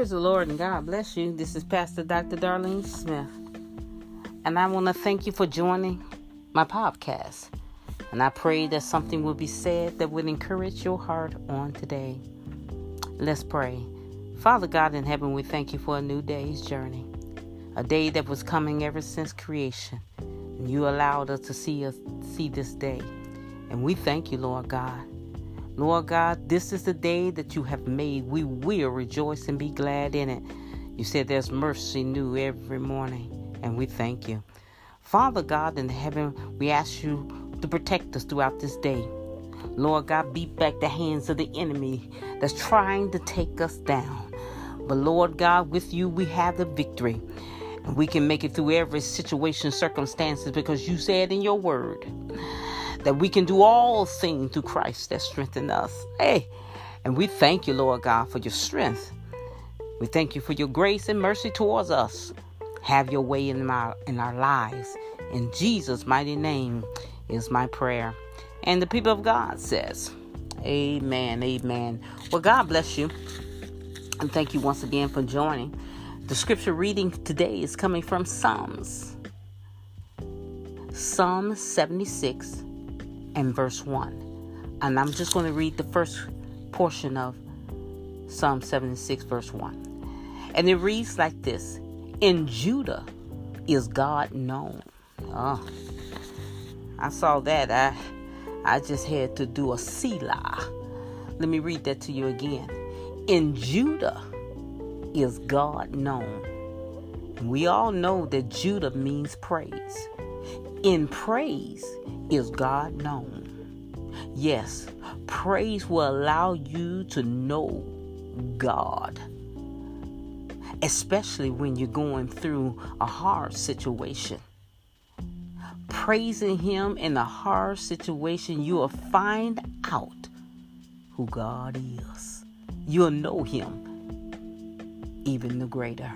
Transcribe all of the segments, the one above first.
Praise the Lord and God bless you. This is Pastor Dr. Darlene Smith. And I want to thank you for joining my podcast. And I pray that something will be said that will encourage your heart on today. Let's pray. Father God in heaven, we thank you for a new day's journey, a day that was coming ever since creation. And you allowed us to see us see this day. And we thank you, Lord God. Lord God, this is the day that you have made. We will rejoice and be glad in it. You said there's mercy new every morning, and we thank you. Father God in heaven, we ask you to protect us throughout this day. Lord God, beat back the hands of the enemy that's trying to take us down. But Lord God, with you we have the victory. And we can make it through every situation, circumstances, because you said in your word that we can do all things through Christ that strengthen us. Hey, and we thank you, Lord God, for your strength. We thank you for your grace and mercy towards us. Have your way in our in our lives. In Jesus' mighty name is my prayer. And the people of God says, Amen. Amen. Well, God bless you. And thank you once again for joining. The scripture reading today is coming from Psalms. Psalm 76 and verse 1. And I'm just going to read the first portion of Psalm 76, verse 1. And it reads like this In Judah is God known. Oh, I saw that. I, I just had to do a Selah. Let me read that to you again in Judah is God known. We all know that Judah means praise. In praise is God known. Yes, praise will allow you to know God, especially when you're going through a hard situation. Praising Him in a hard situation, you will find out who God is you'll know him even the greater.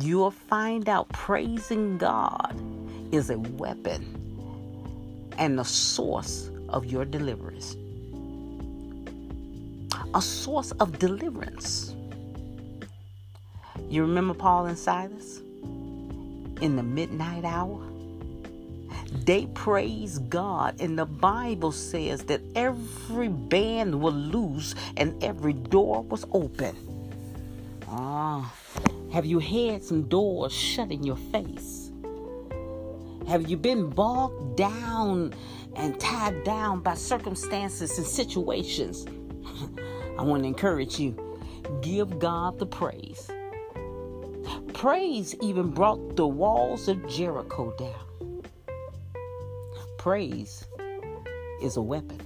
You'll find out praising God is a weapon and the source of your deliverance. A source of deliverance. You remember Paul and Silas in the midnight hour? They praise God, and the Bible says that every band was loose and every door was open. Ah, have you had some doors shut in your face? Have you been bogged down and tied down by circumstances and situations? I want to encourage you give God the praise. Praise even brought the walls of Jericho down. Praise is a weapon.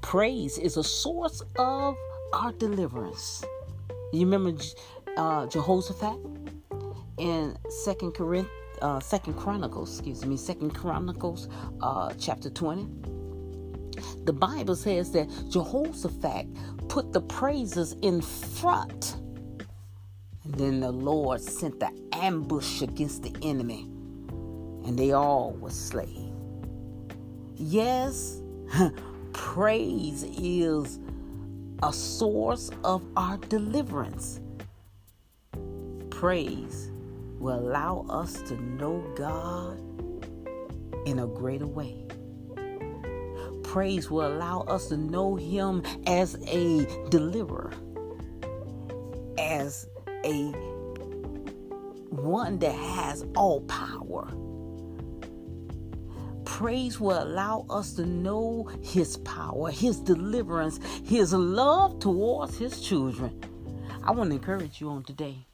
Praise is a source of our deliverance. You remember uh, Jehoshaphat in Second Corinth, uh, Second Chronicles, excuse me, Second Chronicles, uh, chapter twenty. The Bible says that Jehoshaphat put the praises in front, and then the Lord sent the ambush against the enemy, and they all were slain. Yes, praise is a source of our deliverance. Praise will allow us to know God in a greater way. Praise will allow us to know Him as a deliverer, as a one that has all power praise will allow us to know His power, His deliverance, His love towards His children. I want to encourage you on today,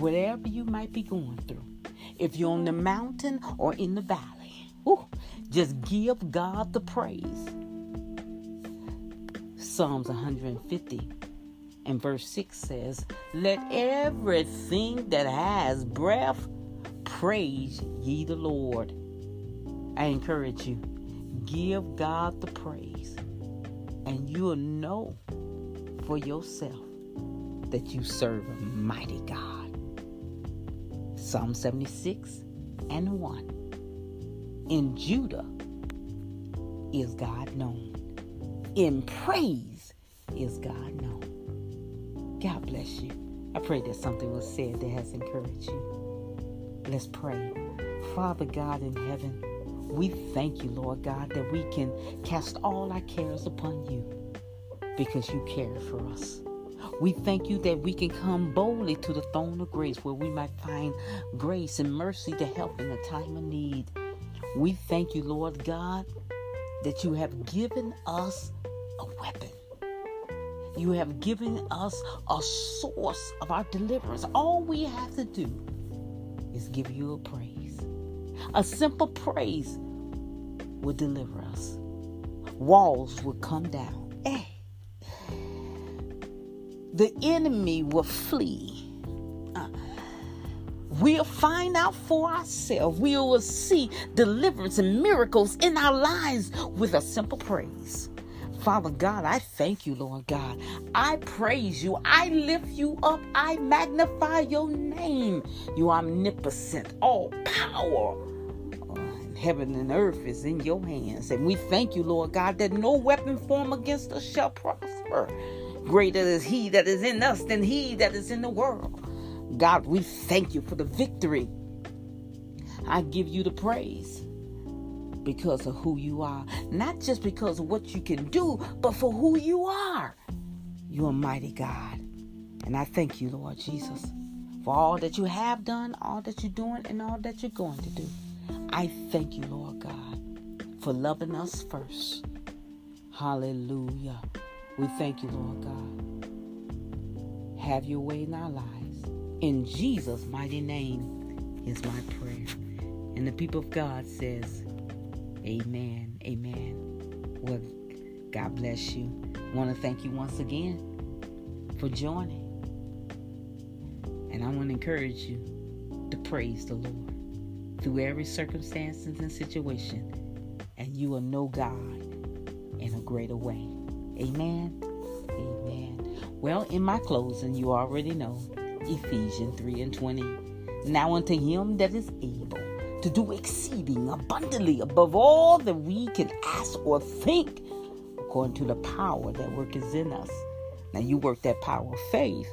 whatever you might be going through, if you're on the mountain or in the valley, just give God the praise. Psalms 150 and verse 6 says, Let everything that has breath praise ye the Lord. I encourage you, give God the praise, and you'll know for yourself that you serve a mighty God. Psalm 76 and 1. In Judah is God known. In praise is God known. God bless you. I pray that something was said that has encouraged you. Let's pray. Father God in heaven, we thank you, Lord God, that we can cast all our cares upon you because you care for us. We thank you that we can come boldly to the throne of grace where we might find grace and mercy to help in a time of need. We thank you, Lord God, that you have given us a weapon. You have given us a source of our deliverance. All we have to do is give you a praise. A simple praise will deliver us. Walls will come down. The enemy will flee. Uh, we'll find out for ourselves. We will see deliverance and miracles in our lives with a simple praise. Father God, I thank you, Lord God. I praise you. I lift you up. I magnify your name. You omnipotent, all power. Heaven and earth is in your hands. And we thank you, Lord God, that no weapon formed against us shall prosper. Greater is he that is in us than he that is in the world. God, we thank you for the victory. I give you the praise because of who you are. Not just because of what you can do, but for who you are. You're a mighty God. And I thank you, Lord Jesus, for all that you have done, all that you're doing, and all that you're going to do. I thank you, Lord God, for loving us first. Hallelujah. We thank you, Lord God. Have your way in our lives. In Jesus' mighty name is my prayer. And the people of God says, Amen. Amen. Well, God bless you. I want to thank you once again for joining. And I want to encourage you to praise the Lord through every circumstance and situation. And you will know God in a greater way. Amen. Amen. Well, in my closing, you already know Ephesians 3 and 20. Now unto him that is able to do exceeding abundantly above all that we can ask or think, according to the power that worketh in us. Now you work that power of faith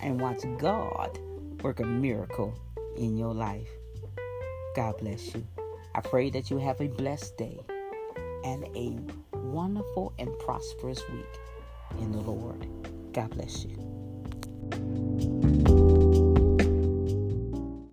and watch God work a miracle in your life. God bless you. I pray that you have a blessed day and a wonderful and prosperous week in the Lord. God bless you.